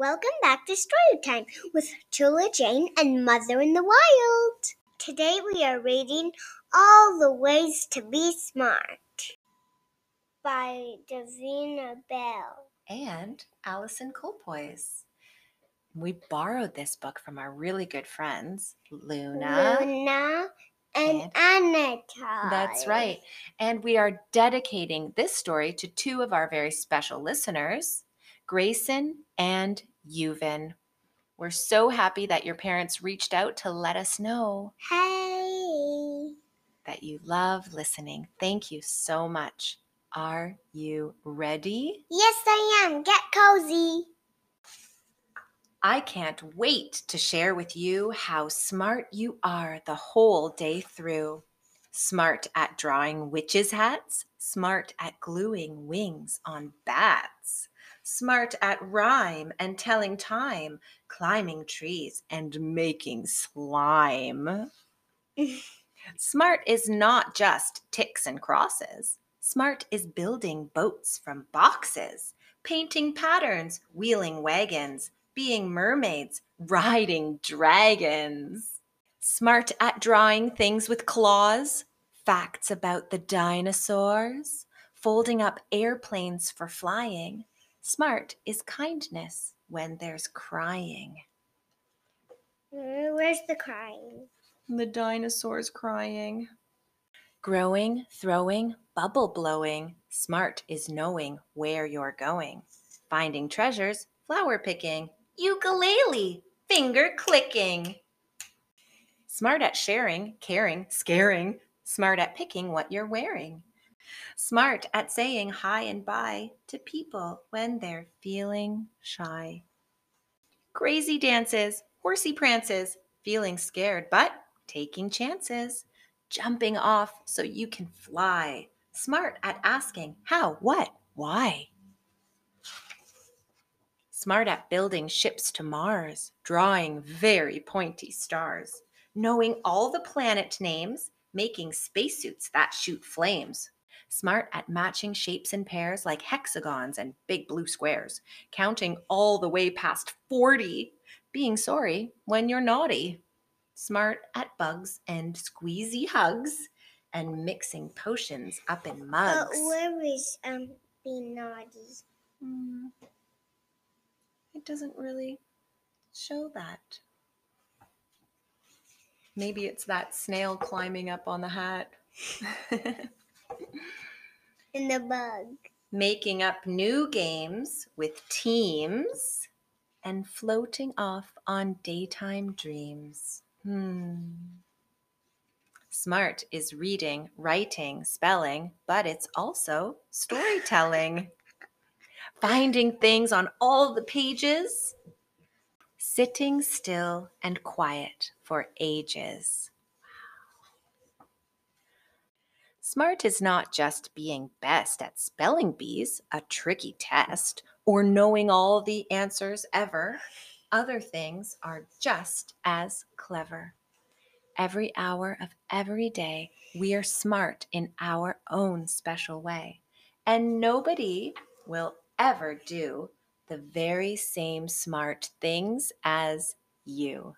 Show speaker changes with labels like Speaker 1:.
Speaker 1: Welcome back to Story Time with Chula Jane and Mother in the Wild. Today we are reading All the Ways to Be Smart by Davina Bell.
Speaker 2: and Allison Colpoys. We borrowed this book from our really good friends, Luna.
Speaker 1: Luna and
Speaker 2: And-
Speaker 1: Anita.
Speaker 2: That's right. And we are dedicating this story to two of our very special listeners, Grayson and Yuvin. We're so happy that your parents reached out to let us know
Speaker 1: Hey.
Speaker 2: that you love listening. Thank you so much. Are you ready?
Speaker 1: Yes, I am. Get cozy.
Speaker 2: I can't wait to share with you how smart you are the whole day through. Smart at drawing witches' hats, smart at gluing wings on bats, smart at rhyme and telling time, climbing trees and making slime. Smart is not just ticks and crosses. Smart is building boats from boxes, painting patterns, wheeling wagons, being mermaids, riding dragons. Smart at drawing things with claws, facts about the dinosaurs, folding up airplanes for flying. Smart is kindness when there's crying.
Speaker 1: Where's the crying?
Speaker 2: The dinosaur's crying. Growing, throwing, bubble blowing. Smart is knowing where you're going. Finding treasures, flower picking. Ukulele, finger clicking. Smart at sharing, caring, scaring. Smart at picking what you're wearing. Smart at saying hi and bye to people when they're feeling shy. Crazy dances, horsey prances, feeling scared but taking chances, jumping off so you can fly, smart at asking how, what, why. Smart at building ships to Mars, drawing very pointy stars, knowing all the planet names, making spacesuits that shoot flames. Smart at matching shapes and pairs like hexagons and big blue squares, counting all the way past 40, being sorry when you're naughty smart at bugs and squeezy hugs, and mixing potions up in
Speaker 1: Uh,
Speaker 2: mugs.
Speaker 1: where is um being naughty?
Speaker 2: Hmm. it doesn't really show that. Maybe it's that snail climbing up on the hat.
Speaker 1: In the bug.
Speaker 2: Making up new games with teams and floating off on daytime dreams. Hmm. Smart is reading, writing, spelling, but it's also storytelling. Finding things on all the pages. Sitting still and quiet for ages. Smart is not just being best at spelling bees, a tricky test, or knowing all the answers ever. Other things are just as clever. Every hour of every day, we are smart in our own special way. And nobody will ever do the very same smart things as you.